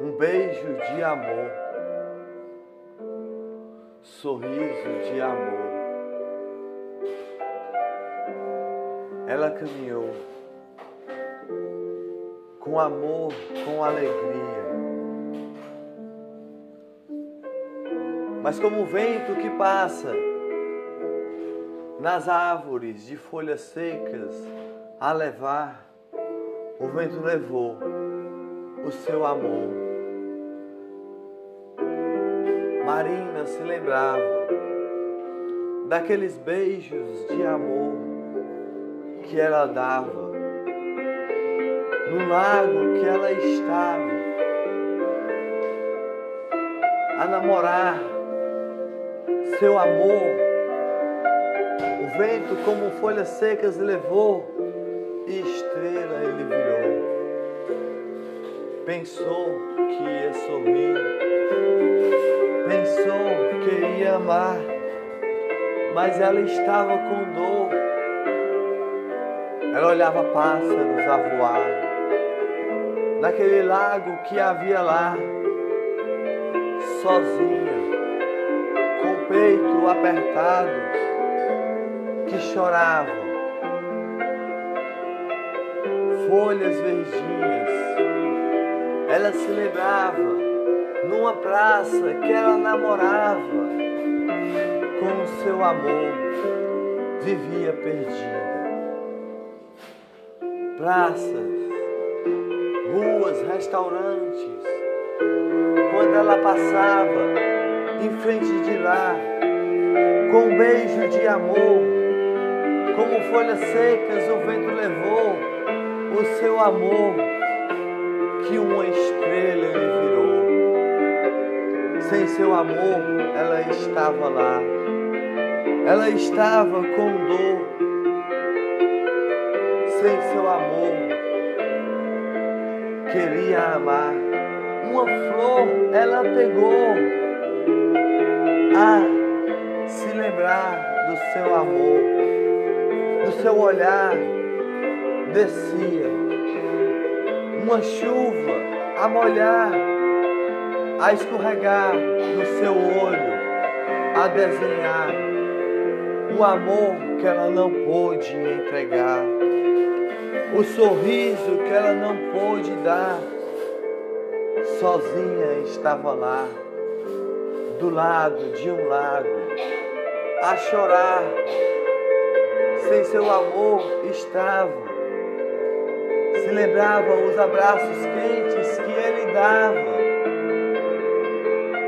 um beijo de amor, sorriso de amor. Ela caminhou com amor, com alegria. Mas como o vento que passa nas árvores de folhas secas a levar, o vento levou o seu amor. Marina se lembrava daqueles beijos de amor que ela dava no lago que ela estava a namorar seu amor. O vento, como folhas secas, levou e estrela ele virou. Pensou que ia sorrir, amar, mas ela estava com dor. Ela olhava pássaros a voar, naquele lago que havia lá, sozinha, com o peito apertado, que chorava folhas verdinhas. Ela se lembrava numa praça que ela namorava com o seu amor, vivia perdida. Praças, ruas, restaurantes. Quando ela passava em frente de lá, com um beijo de amor, como folhas secas o vento levou o seu amor, que uma estrela ele virou. Sem seu amor, ela estava lá. Ela estava com dor. Sem seu amor, queria amar. Uma flor ela pegou a se lembrar do seu amor, do seu olhar descia uma chuva a molhar, a escorregar no seu olho, a desenhar o amor que ela não pôde entregar, o sorriso que ela não pôde dar. Sozinha estava lá, do lado de um lago, a chorar. Sem seu amor estava se lembrava os abraços quentes que ele dava,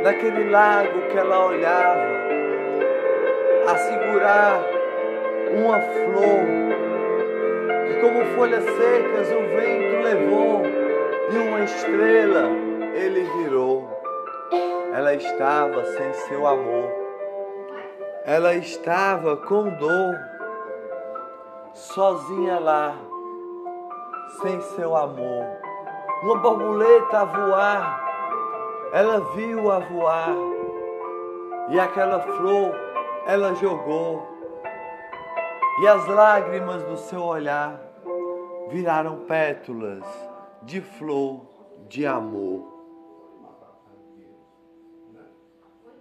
naquele lago que ela olhava, uma flor, que como folhas secas o vento levou, e uma estrela ele virou. Ela estava sem seu amor, ela estava com dor, sozinha lá sem seu amor. Uma borboleta a voar, ela viu a voar, e aquela flor ela jogou, e as lágrimas do seu olhar viraram pétalas de flor de amor.